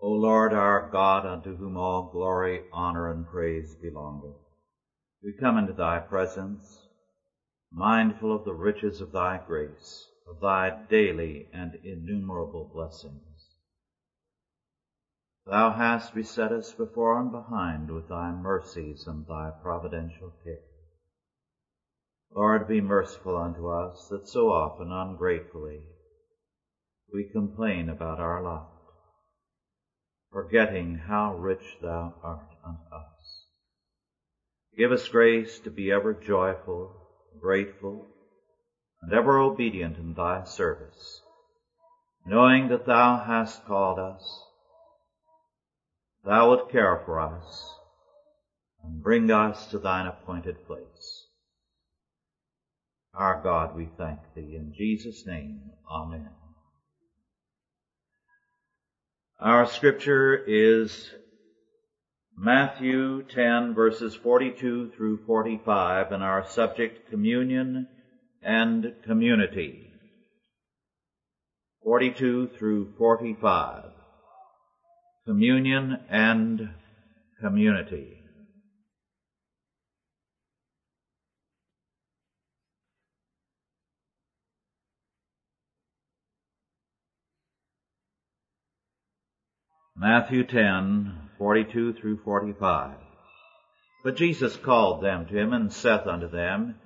O Lord our God, unto whom all glory, honor, and praise belongeth, we come into thy presence, mindful of the riches of thy grace, of thy daily and innumerable blessings. Thou hast beset us before and behind with thy mercies and thy providential care. Lord, be merciful unto us that so often ungratefully we complain about our lot forgetting how rich thou art unto us. Give us grace to be ever joyful, grateful, and ever obedient in thy service, knowing that thou hast called us, thou wilt care for us, and bring us to thine appointed place. Our God, we thank thee. In Jesus' name, amen. Our scripture is Matthew 10 verses 42 through 45 and our subject communion and community. 42 through 45. Communion and community. Matthew 10, 42 through 45. But Jesus called them to him and saith unto them,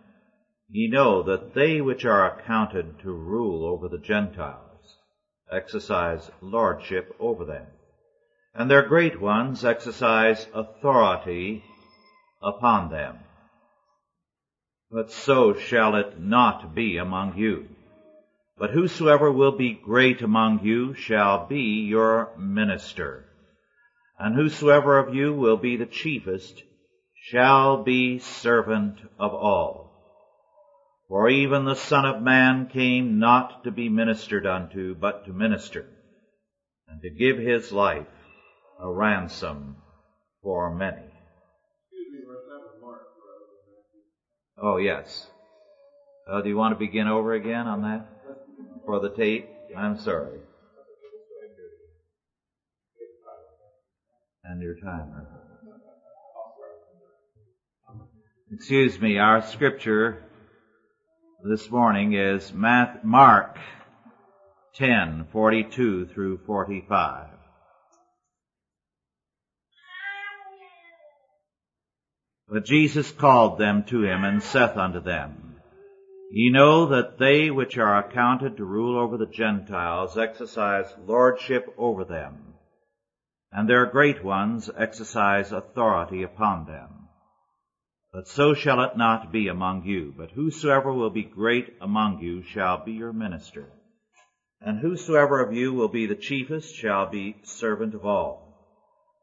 Ye know that they which are accounted to rule over the Gentiles exercise lordship over them, and their great ones exercise authority upon them. But so shall it not be among you. But whosoever will be great among you shall be your minister. And whosoever of you will be the chiefest shall be servant of all. For even the Son of Man came not to be ministered unto, but to minister, and to give his life a ransom for many. Oh yes. Uh, do you want to begin over again on that? For the tape. I'm sorry. And your timer. Excuse me, our scripture this morning is Mark 10, 42 through 45. But Jesus called them to him and saith unto them, Ye know that they which are accounted to rule over the Gentiles exercise lordship over them, and their great ones exercise authority upon them. But so shall it not be among you, but whosoever will be great among you shall be your minister. And whosoever of you will be the chiefest shall be servant of all.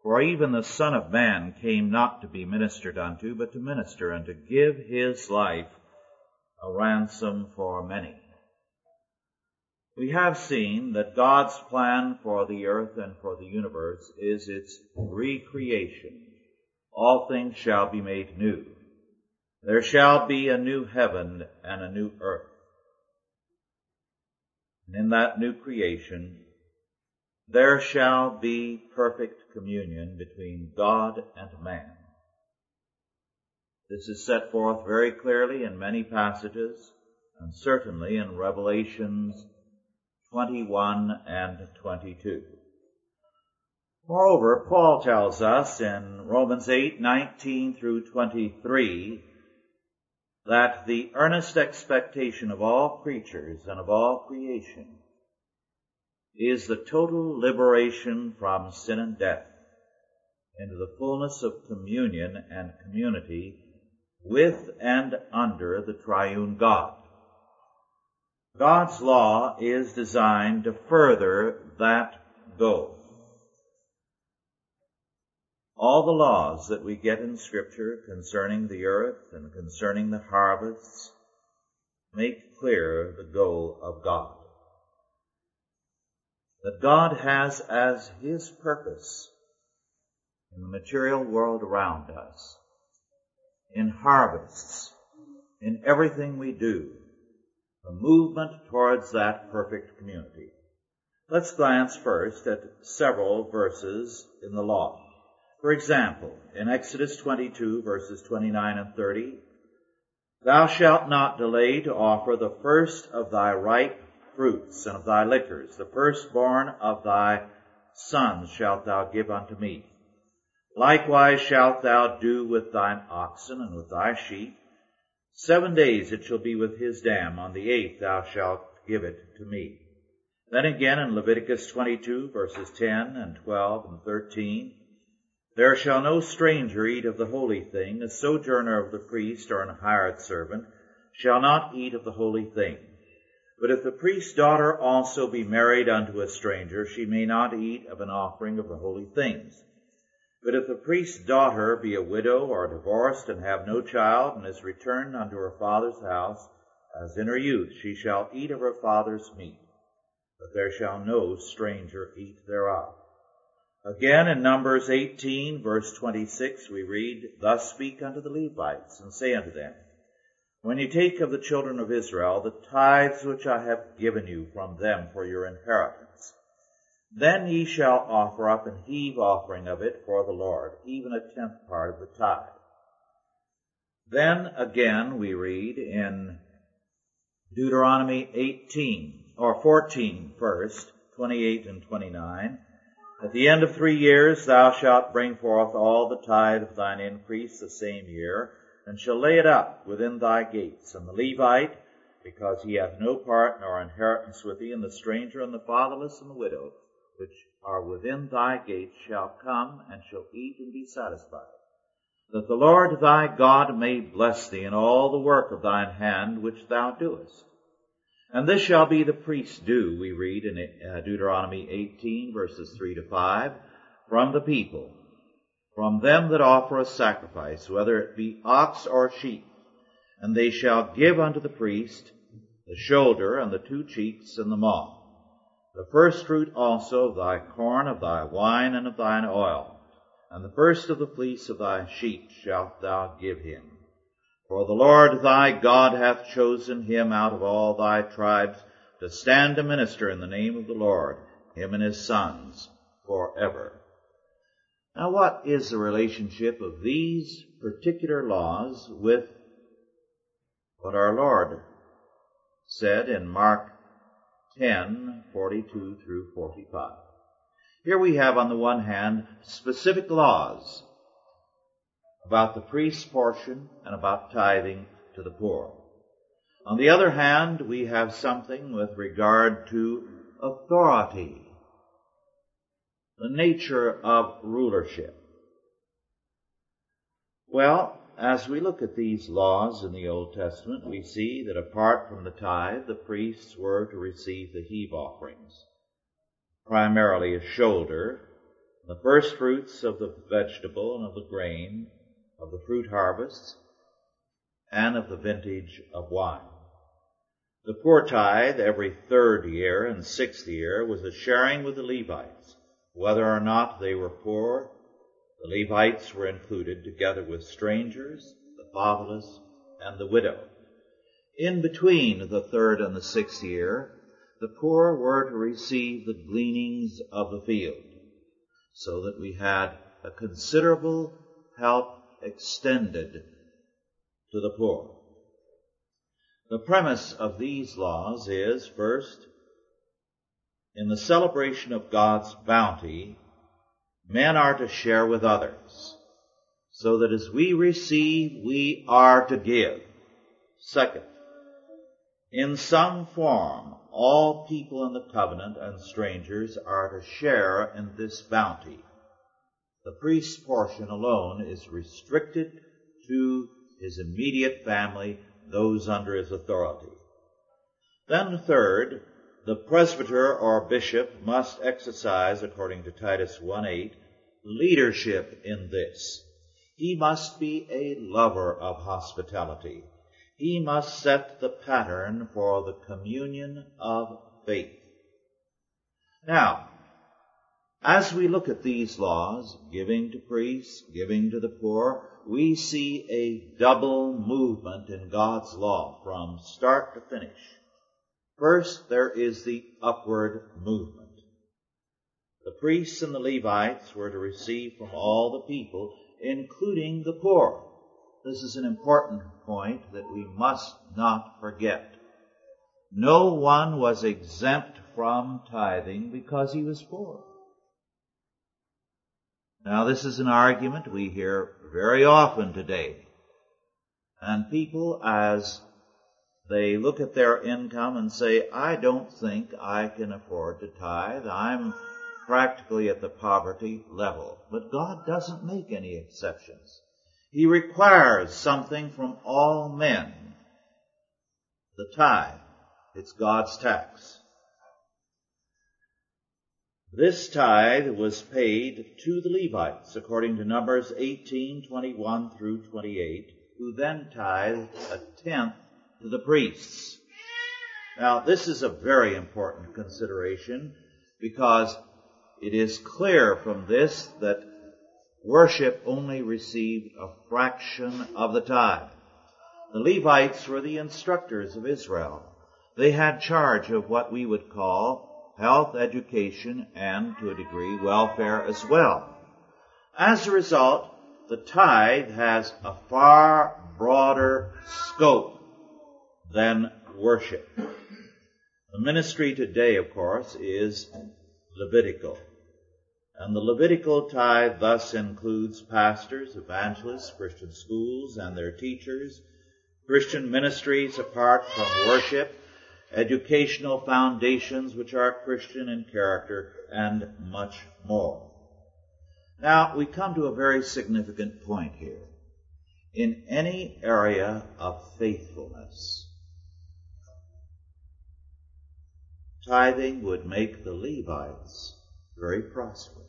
For even the Son of Man came not to be ministered unto, but to minister and to give his life a ransom for many. We have seen that God's plan for the earth and for the universe is its recreation. All things shall be made new. There shall be a new heaven and a new earth. And in that new creation, there shall be perfect communion between God and man. This is set forth very clearly in many passages, and certainly in Revelations 21 and 22. Moreover, Paul tells us in Romans 8, 19 through 23 that the earnest expectation of all creatures and of all creation is the total liberation from sin and death into the fullness of communion and community with and under the triune God. God's law is designed to further that goal. All the laws that we get in scripture concerning the earth and concerning the harvests make clear the goal of God. That God has as his purpose in the material world around us in harvests, in everything we do, a movement towards that perfect community. Let's glance first at several verses in the law. For example, in Exodus 22 verses 29 and 30, Thou shalt not delay to offer the first of thy ripe fruits and of thy liquors, the firstborn of thy sons shalt thou give unto me. Likewise shalt thou do with thine oxen and with thy sheep. Seven days it shall be with his dam. On the eighth thou shalt give it to me. Then again in Leviticus 22 verses 10 and 12 and 13, there shall no stranger eat of the holy thing, a sojourner of the priest or an hired servant shall not eat of the holy thing. But if the priest's daughter also be married unto a stranger, she may not eat of an offering of the holy things. But if the priest's daughter be a widow or divorced and have no child and is returned unto her father's house, as in her youth, she shall eat of her father's meat. But there shall no stranger eat thereof. Again in Numbers 18 verse 26 we read, Thus speak unto the Levites and say unto them, When you take of the children of Israel the tithes which I have given you from them for your inheritance, then ye shall offer up an heave offering of it for the Lord, even a tenth part of the tithe. Then again we read in Deuteronomy 18, or 14 first, 28 and 29, at the end of three years thou shalt bring forth all the tithe of thine increase the same year, and shall lay it up within thy gates. And the Levite, because he hath no part nor inheritance with thee, and the stranger and the fatherless and the widow, which are within thy gates, shall come and shall eat and be satisfied. That the Lord thy God may bless thee in all the work of thine hand which thou doest. And this shall be the priest's due, we read in uh, Deuteronomy 18 verses 3 to 5, from the people, from them that offer a sacrifice, whether it be ox or sheep. And they shall give unto the priest the shoulder and the two cheeks and the maw, the first fruit also of thy corn, of thy wine, and of thine oil, and the first of the fleece of thy sheep shalt thou give him. For the Lord thy God hath chosen him out of all thy tribes to stand to minister in the name of the Lord, him and his sons, forever. Now what is the relationship of these particular laws with what our Lord said in Mark 10, 42 through 45? Here we have on the one hand specific laws about the priest's portion and about tithing to the poor. On the other hand, we have something with regard to authority, the nature of rulership. Well, as we look at these laws in the Old Testament, we see that apart from the tithe, the priests were to receive the heave offerings, primarily a shoulder, the first fruits of the vegetable and of the grain, of the fruit harvests and of the vintage of wine. The poor tithe every third year and sixth year was a sharing with the Levites. Whether or not they were poor, the Levites were included together with strangers, the fatherless, and the widow. In between the third and the sixth year, the poor were to receive the gleanings of the field, so that we had a considerable help extended to the poor. The premise of these laws is, first, in the celebration of God's bounty, men are to share with others, so that as we receive, we are to give. Second, in some form, all people in the covenant and strangers are to share in this bounty. The priest's portion alone is restricted to his immediate family, those under his authority. Then third, the presbyter or bishop must exercise, according to Titus 1.8, leadership in this. He must be a lover of hospitality. He must set the pattern for the communion of faith. Now, as we look at these laws, giving to priests, giving to the poor, we see a double movement in God's law from start to finish. First, there is the upward movement. The priests and the Levites were to receive from all the people, including the poor. This is an important point that we must not forget. No one was exempt from tithing because he was poor. Now this is an argument we hear very often today. And people, as they look at their income and say, I don't think I can afford to tithe. I'm practically at the poverty level. But God doesn't make any exceptions. He requires something from all men. The tithe. It's God's tax. This tithe was paid to the Levites according to Numbers 18, 21 through 28, who then tithed a tenth to the priests. Now this is a very important consideration because it is clear from this that worship only received a fraction of the tithe. The Levites were the instructors of Israel. They had charge of what we would call health, education, and to a degree welfare as well. As a result, the tithe has a far broader scope than worship. The ministry today, of course, is Levitical. And the Levitical tithe thus includes pastors, evangelists, Christian schools and their teachers, Christian ministries apart from worship, educational foundations which are Christian in character, and much more. Now, we come to a very significant point here. In any area of faithfulness, tithing would make the Levites very prosperous.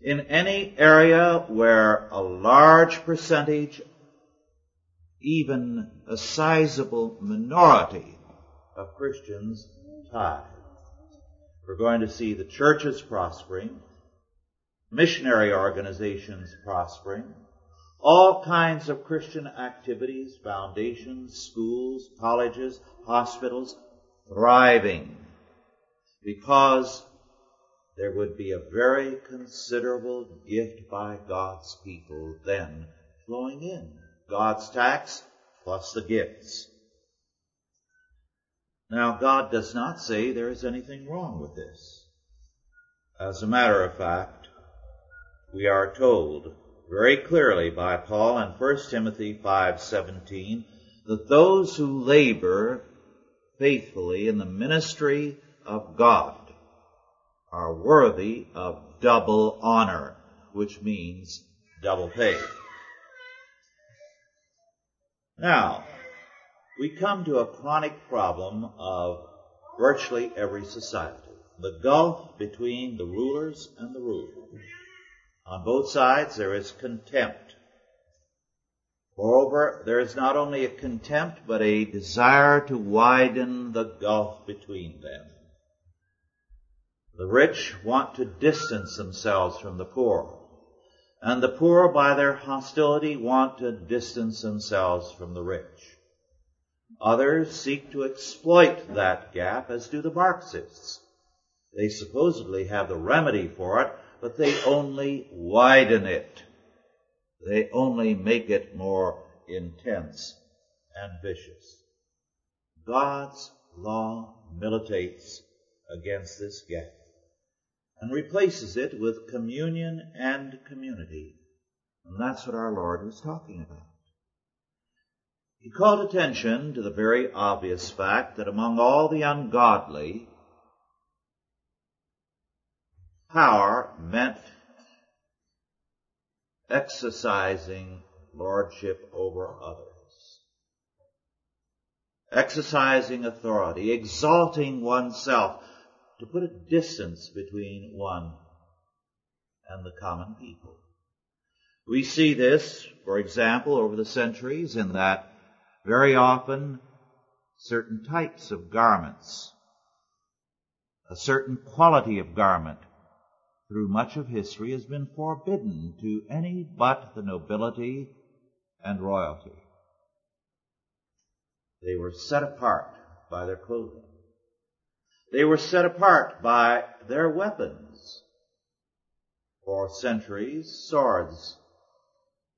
In any area where a large percentage, even a sizable minority of Christians tithe. We're going to see the churches prospering, missionary organizations prospering, all kinds of Christian activities, foundations, schools, colleges, hospitals thriving because there would be a very considerable gift by God's people then flowing in. God's tax plus the gifts. Now, God does not say there is anything wrong with this. As a matter of fact, we are told very clearly by Paul in 1 Timothy 5:17 that those who labor faithfully in the ministry of God are worthy of double honor, which means double pay. Now, we come to a chronic problem of virtually every society. The gulf between the rulers and the ruled. On both sides there is contempt. Moreover, there is not only a contempt, but a desire to widen the gulf between them. The rich want to distance themselves from the poor, and the poor by their hostility want to distance themselves from the rich. Others seek to exploit that gap, as do the Marxists. They supposedly have the remedy for it, but they only widen it. They only make it more intense and vicious. God's law militates against this gap and replaces it with communion and community. And that's what our Lord was talking about. He called attention to the very obvious fact that among all the ungodly, power meant exercising lordship over others. Exercising authority, exalting oneself to put a distance between one and the common people. We see this, for example, over the centuries in that very often certain types of garments, a certain quality of garment through much of history has been forbidden to any but the nobility and royalty. They were set apart by their clothing. They were set apart by their weapons. For centuries, swords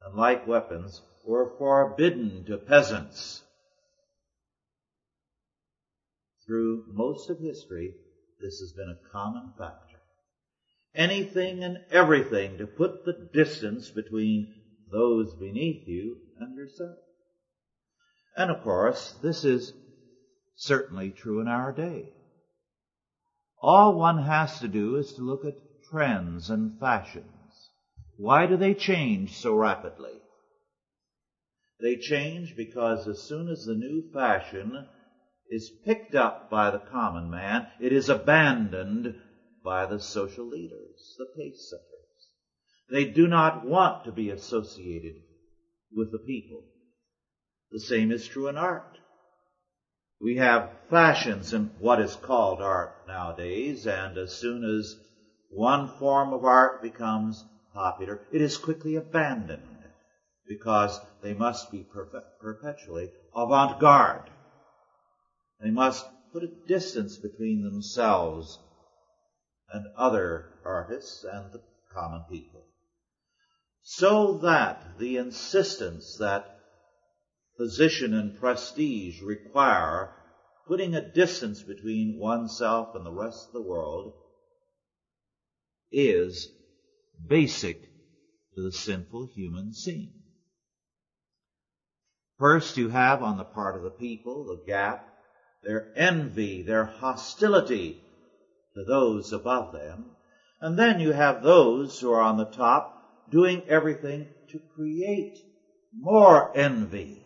and like weapons were forbidden to peasants. Through most of history, this has been a common factor. Anything and everything to put the distance between those beneath you and yourself. And of course, this is certainly true in our day. All one has to do is to look at trends and fashions. Why do they change so rapidly? They change because as soon as the new fashion is picked up by the common man, it is abandoned by the social leaders, the pace setters. They do not want to be associated with the people. The same is true in art. We have fashions in what is called art nowadays, and as soon as one form of art becomes popular, it is quickly abandoned because they must be perpetually avant-garde. They must put a distance between themselves and other artists and the common people. So that the insistence that position and prestige require putting a distance between oneself and the rest of the world is basic to the sinful human scene. First, you have on the part of the people the gap, their envy, their hostility to those above them. And then you have those who are on the top doing everything to create more envy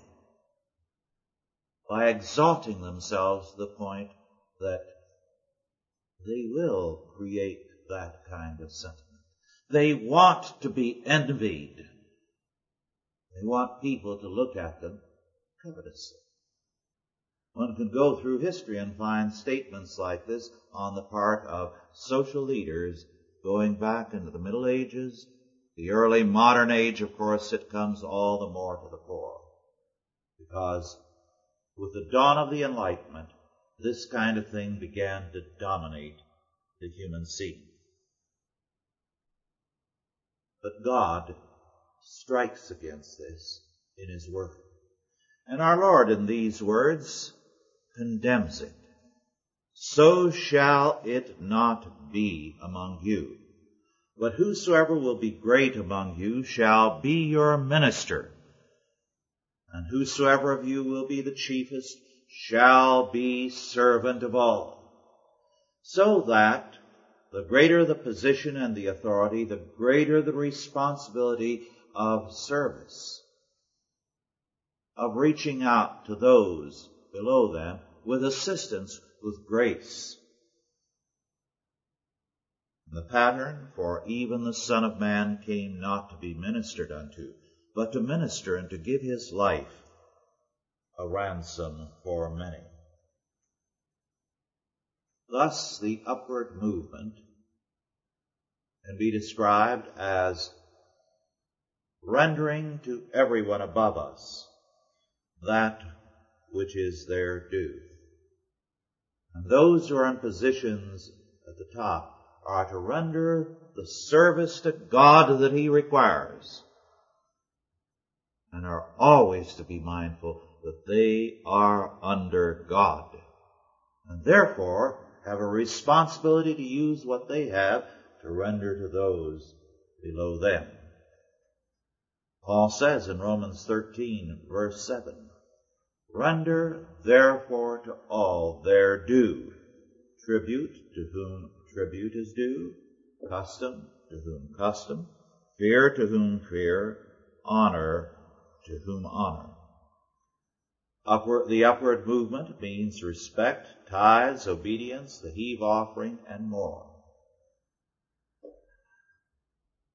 by exalting themselves to the point that they will create that kind of sentiment. They want to be envied. They want people to look at them covetously. One can go through history and find statements like this on the part of social leaders going back into the Middle Ages. The early modern age, of course, it comes all the more to the fore. Because with the dawn of the Enlightenment, this kind of thing began to dominate the human scene. But God strikes against this in His Word. And our Lord in these words condemns it. So shall it not be among you. But whosoever will be great among you shall be your minister and whosoever of you will be the chiefest shall be servant of all. So that the greater the position and the authority, the greater the responsibility of service, of reaching out to those below them with assistance, with grace. The pattern for even the Son of Man came not to be ministered unto, but to minister and to give his life a ransom for many. Thus, the upward movement can be described as rendering to everyone above us that which is their due. And those who are in positions at the top are to render the service to God that He requires and are always to be mindful that they are under God and therefore have a responsibility to use what they have to render to those below them. Paul says in Romans 13 verse 7, Render therefore to all their due, tribute to whom tribute is due, custom to whom custom, fear to whom fear, honor to whom honor. Upward, the upward movement means respect, tithes, obedience, the heave offering, and more.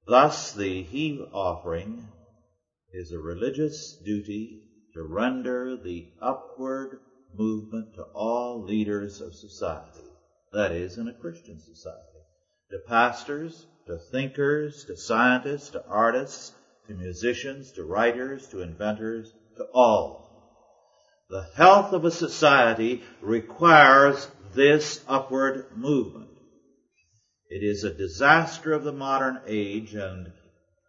Thus, the heave offering is a religious duty to render the upward movement to all leaders of society. That is, in a Christian society. To pastors, to thinkers, to scientists, to artists, to musicians, to writers, to inventors, to all. The health of a society requires this upward movement. It is a disaster of the modern age and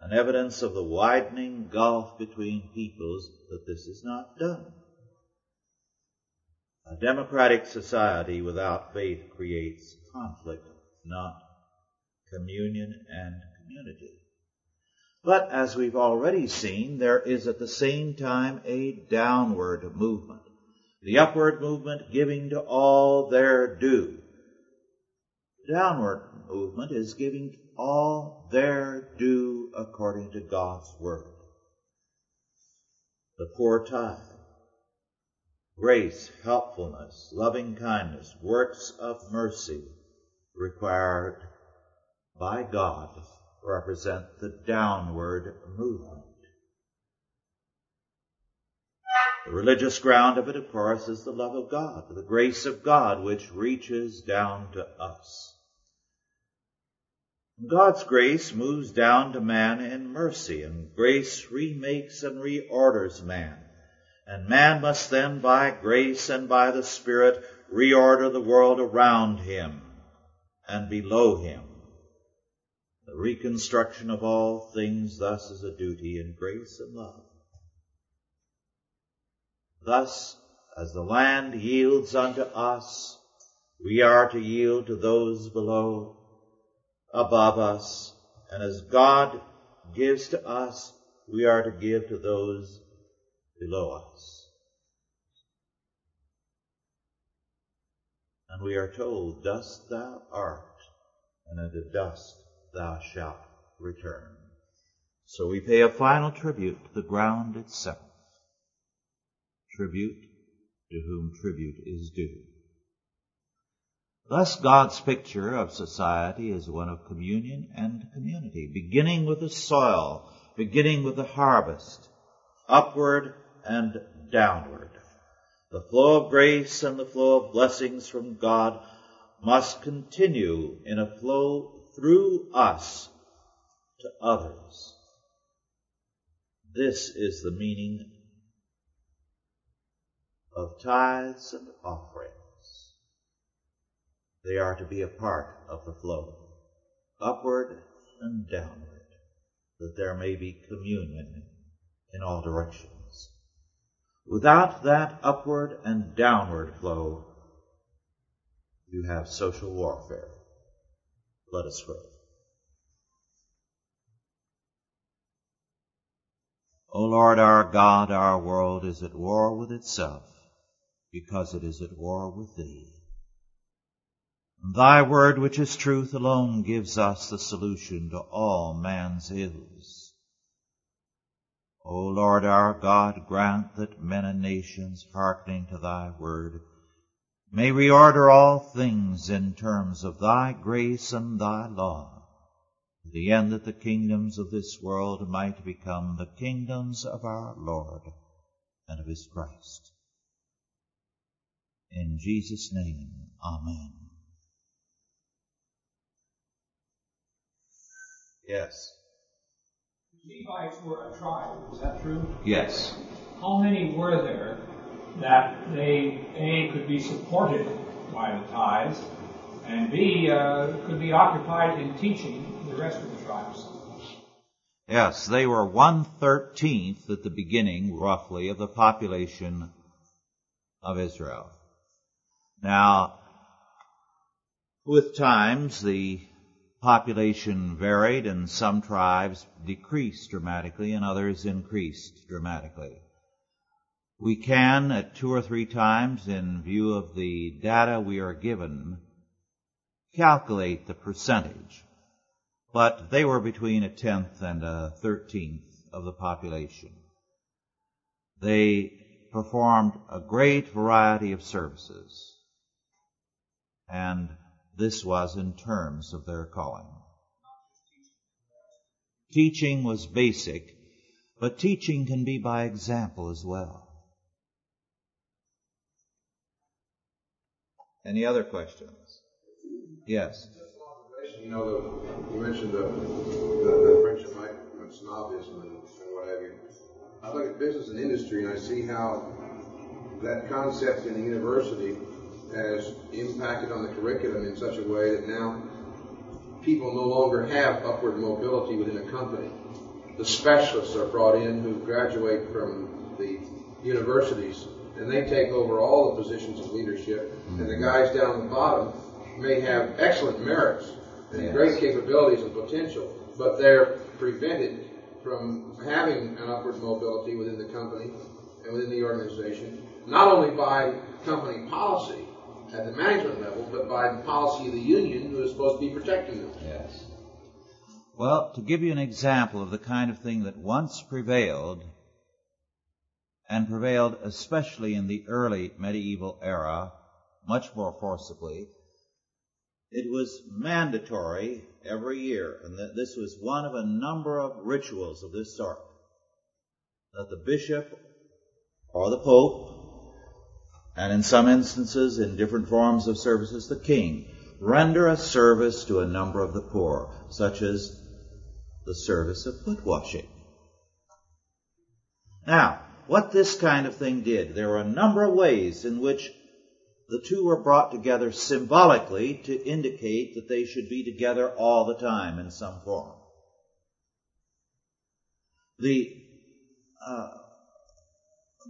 an evidence of the widening gulf between peoples that this is not done. A democratic society without faith creates conflict, not communion and community. But as we've already seen, there is at the same time a downward movement. The upward movement giving to all their due. The downward movement is giving all their due according to God's word. The poor tithe, grace, helpfulness, loving kindness, works of mercy required by God represent the downward movement. The religious ground of it, of course, is the love of God, the grace of God which reaches down to us. God's grace moves down to man in mercy, and grace remakes and reorders man. And man must then, by grace and by the Spirit, reorder the world around him and below him. The reconstruction of all things thus is a duty in grace and love. Thus, as the land yields unto us, we are to yield to those below, above us, and as God gives to us, we are to give to those below us. And we are told, dust thou art, and unto dust thou shalt return. So we pay a final tribute to the ground itself. Tribute to whom tribute is due. Thus God's picture of society is one of communion and community, beginning with the soil, beginning with the harvest, upward and downward. The flow of grace and the flow of blessings from God must continue in a flow through us to others. This is the meaning of tithes and offerings. They are to be a part of the flow, upward and downward, that there may be communion in all directions. Without that upward and downward flow, you have social warfare. Let us pray. O Lord our God, our world is at war with itself because it is at war with Thee. Thy word, which is truth alone, gives us the solution to all man's ills. O Lord our God, grant that men and nations, hearkening to Thy word, may reorder all things in terms of Thy grace and Thy law, to the end that the kingdoms of this world might become the kingdoms of our Lord and of His Christ. In Jesus' name, Amen. Yes. The Levites were a tribe, is that true? Yes. How many were there that they, A, could be supported by the tithes, and B, uh, could be occupied in teaching the rest of the tribes? Yes, they were one thirteenth at the beginning, roughly, of the population of Israel. Now, with times, the population varied and some tribes decreased dramatically and others increased dramatically. We can, at two or three times, in view of the data we are given, calculate the percentage. But they were between a tenth and a thirteenth of the population. They performed a great variety of services. And this was in terms of their calling. Teaching was basic, but teaching can be by example as well. Any other questions? Yes. You know, the, you mentioned the, the, the French and snobism and, and what have you. I look at business and industry and I see how that concept in the university has impacted on the curriculum in such a way that now people no longer have upward mobility within a company. The specialists are brought in who graduate from the universities and they take over all the positions of leadership. And the guys down at the bottom may have excellent merits and yes. great capabilities and potential, but they're prevented from having an upward mobility within the company and within the organization, not only by company policy at the management level, but by the policy of the union who is supposed to be protecting them. Yes. Well, to give you an example of the kind of thing that once prevailed, and prevailed especially in the early medieval era, much more forcibly, it was mandatory every year, and this was one of a number of rituals of this sort, that the bishop or the pope, and in some instances, in different forms of services, the king, render a service to a number of the poor, such as the service of foot washing. Now, what this kind of thing did, there were a number of ways in which the two were brought together symbolically to indicate that they should be together all the time in some form. The, uh,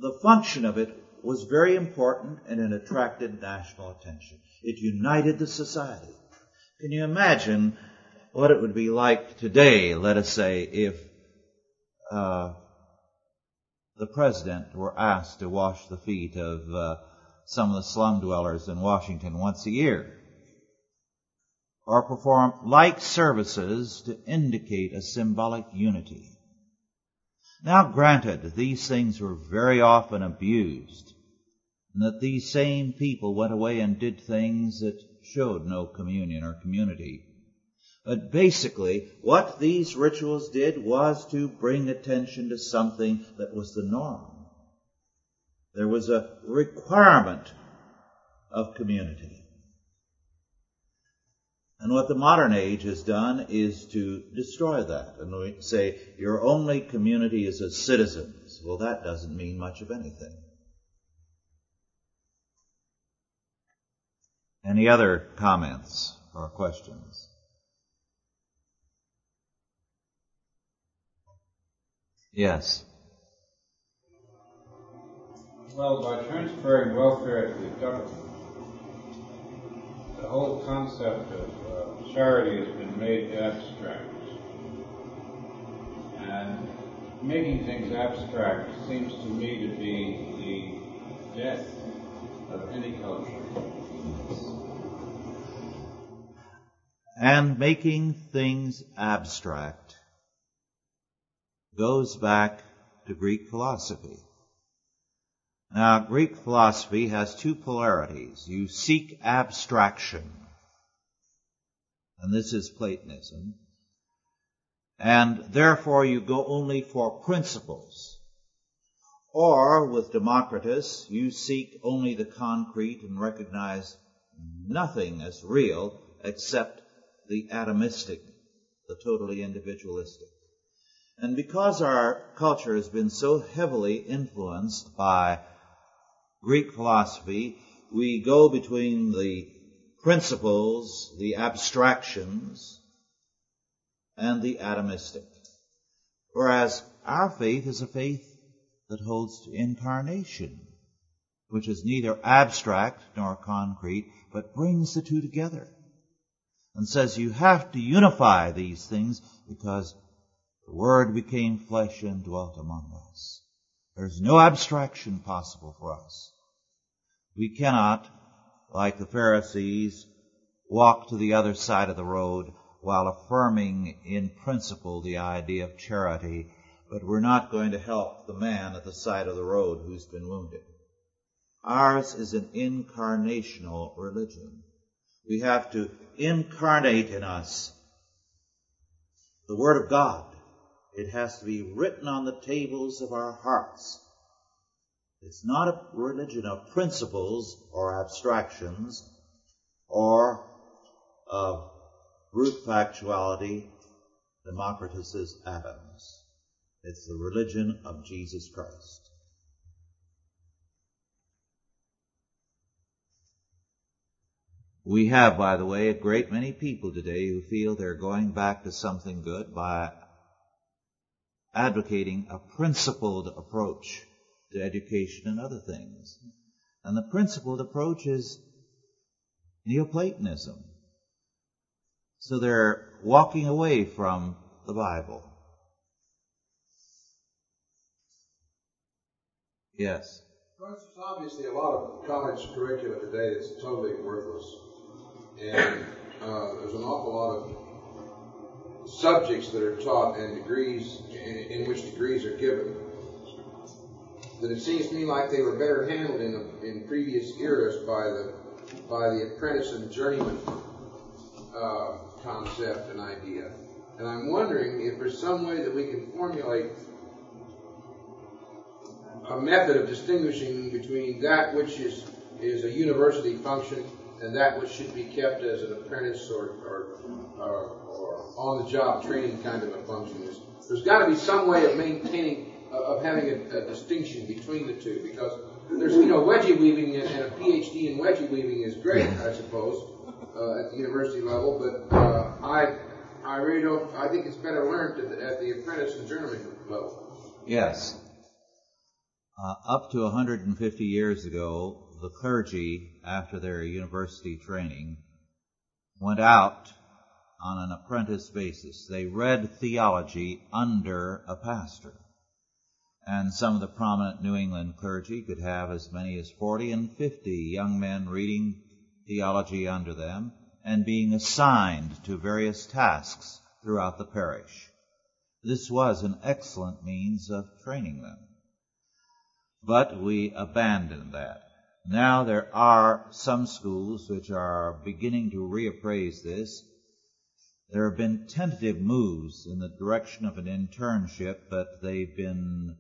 the function of it was very important and it attracted national attention. It united the society. Can you imagine what it would be like today, let us say, if uh, the president were asked to wash the feet of uh, some of the slum dwellers in Washington once a year, or perform like services to indicate a symbolic unity. Now granted, these things were very often abused, and that these same people went away and did things that showed no communion or community. But basically, what these rituals did was to bring attention to something that was the norm. There was a requirement of community. And what the modern age has done is to destroy that and we say your only community is as citizens. Well, that doesn't mean much of anything. Any other comments or questions? Yes. Well, by transferring welfare to the government, the whole concept of uh, charity has been made abstract. And making things abstract seems to me to be the death of any culture. And making things abstract goes back to Greek philosophy. Now, Greek philosophy has two polarities. You seek abstraction, and this is Platonism, and therefore you go only for principles. Or, with Democritus, you seek only the concrete and recognize nothing as real except the atomistic, the totally individualistic. And because our culture has been so heavily influenced by Greek philosophy, we go between the principles, the abstractions, and the atomistic. Whereas our faith is a faith that holds to incarnation, which is neither abstract nor concrete, but brings the two together and says you have to unify these things because the Word became flesh and dwelt among us. There's no abstraction possible for us. We cannot, like the Pharisees, walk to the other side of the road while affirming in principle the idea of charity, but we're not going to help the man at the side of the road who's been wounded. Ours is an incarnational religion. We have to incarnate in us the Word of God it has to be written on the tables of our hearts. It's not a religion of principles or abstractions or of brute factuality, Democritus's atoms. It's the religion of Jesus Christ. We have, by the way, a great many people today who feel they're going back to something good by advocating a principled approach to education and other things. And the principled approach is Neoplatonism. So they're walking away from the Bible. Yes. There's obviously a lot of college curricula today that's totally worthless. And uh, there's an awful lot of subjects that are taught and degrees in, which degrees are given that it seems to me like they were better handled in, in previous eras by the by the apprentice and journeyman uh, concept and idea. And I'm wondering if there's some way that we can formulate a method of distinguishing between that which is, is a university function and that which should be kept as an apprentice or, or, or, or on-the-job training kind of a function. There's, there's got to be some way of maintaining, uh, of having a, a, distinction between the two because there's, you know, wedgie weaving and, and a PhD in wedgie weaving is great, I suppose, uh, at the university level, but uh, I, I really don't, I think it's better learned at the, at the apprentice and journeyman level. Yes. Uh, up to 150 years ago, the clergy, after their university training, went out on an apprentice basis. They read theology under a pastor. And some of the prominent New England clergy could have as many as 40 and 50 young men reading theology under them and being assigned to various tasks throughout the parish. This was an excellent means of training them. But we abandoned that. Now there are some schools which are beginning to reappraise this. There have been tentative moves in the direction of an internship, but they've been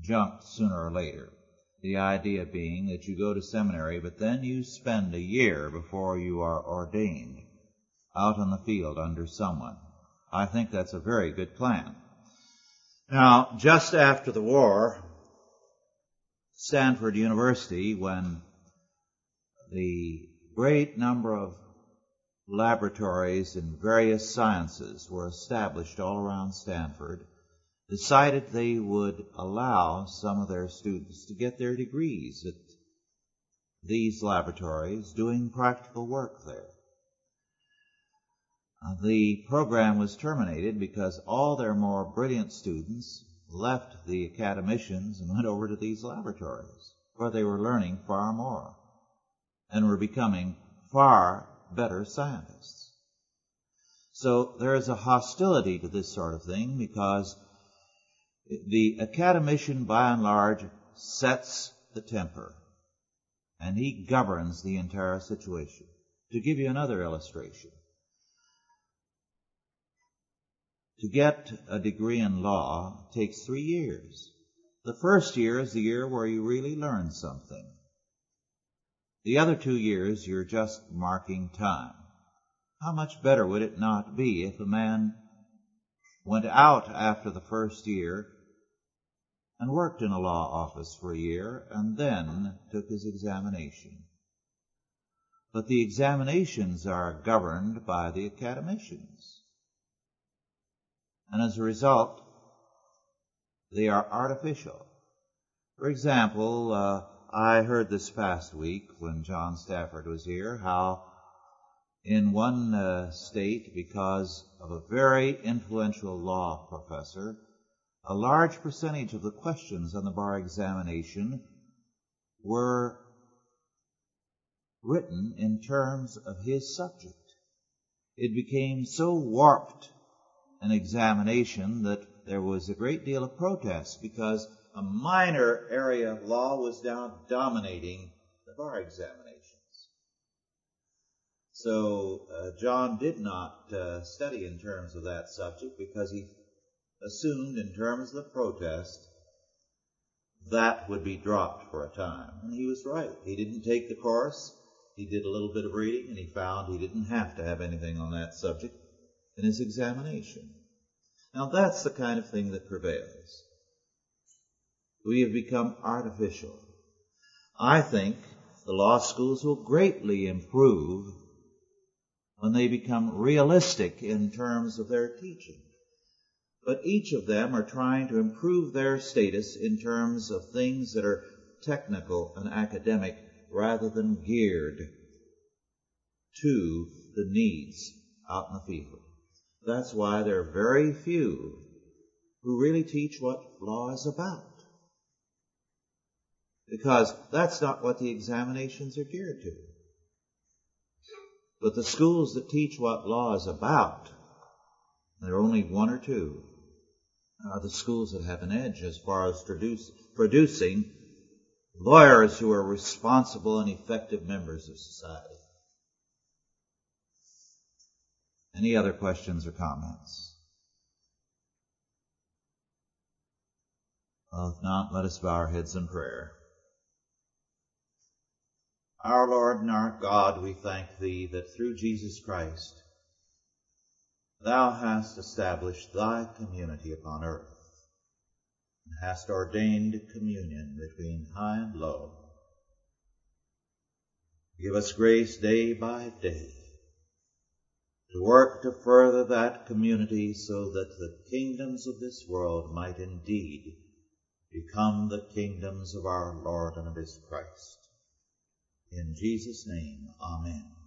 junked sooner or later. The idea being that you go to seminary, but then you spend a year before you are ordained out on the field under someone. I think that's a very good plan. Now, just after the war, Stanford University when the great number of laboratories in various sciences were established all around Stanford, decided they would allow some of their students to get their degrees at these laboratories doing practical work there. Uh, the program was terminated because all their more brilliant students left the academicians and went over to these laboratories where they were learning far more and were becoming far better scientists. So there is a hostility to this sort of thing because the academician by and large sets the temper and he governs the entire situation. To give you another illustration, To get a degree in law takes three years. The first year is the year where you really learn something. The other two years you're just marking time. How much better would it not be if a man went out after the first year and worked in a law office for a year and then took his examination? But the examinations are governed by the academicians. And as a result, they are artificial. For example, uh, I heard this past week when John Stafford was here how in one uh, state, because of a very influential law professor, a large percentage of the questions on the bar examination were written in terms of his subject. It became so warped an examination that there was a great deal of protest because a minor area of law was now dominating the bar examinations. So uh, John did not uh, study in terms of that subject because he assumed in terms of the protest that would be dropped for a time. And he was right. He didn't take the course. He did a little bit of reading and he found he didn't have to have anything on that subject in his examination. Now that's the kind of thing that prevails. We have become artificial. I think the law schools will greatly improve when they become realistic in terms of their teaching. But each of them are trying to improve their status in terms of things that are technical and academic rather than geared to the needs out in the field. That's why there are very few who really teach what law is about. Because that's not what the examinations are geared to. But the schools that teach what law is about, there are only one or two, are the schools that have an edge as far as produce, producing lawyers who are responsible and effective members of society. Any other questions or comments? Well, if not, let us bow our heads in prayer. Our Lord and our God, we thank Thee that through Jesus Christ Thou hast established Thy community upon earth and hast ordained communion between high and low. Give us grace day by day to work to further that community so that the kingdoms of this world might indeed become the kingdoms of our Lord and of His Christ. In Jesus' name, Amen.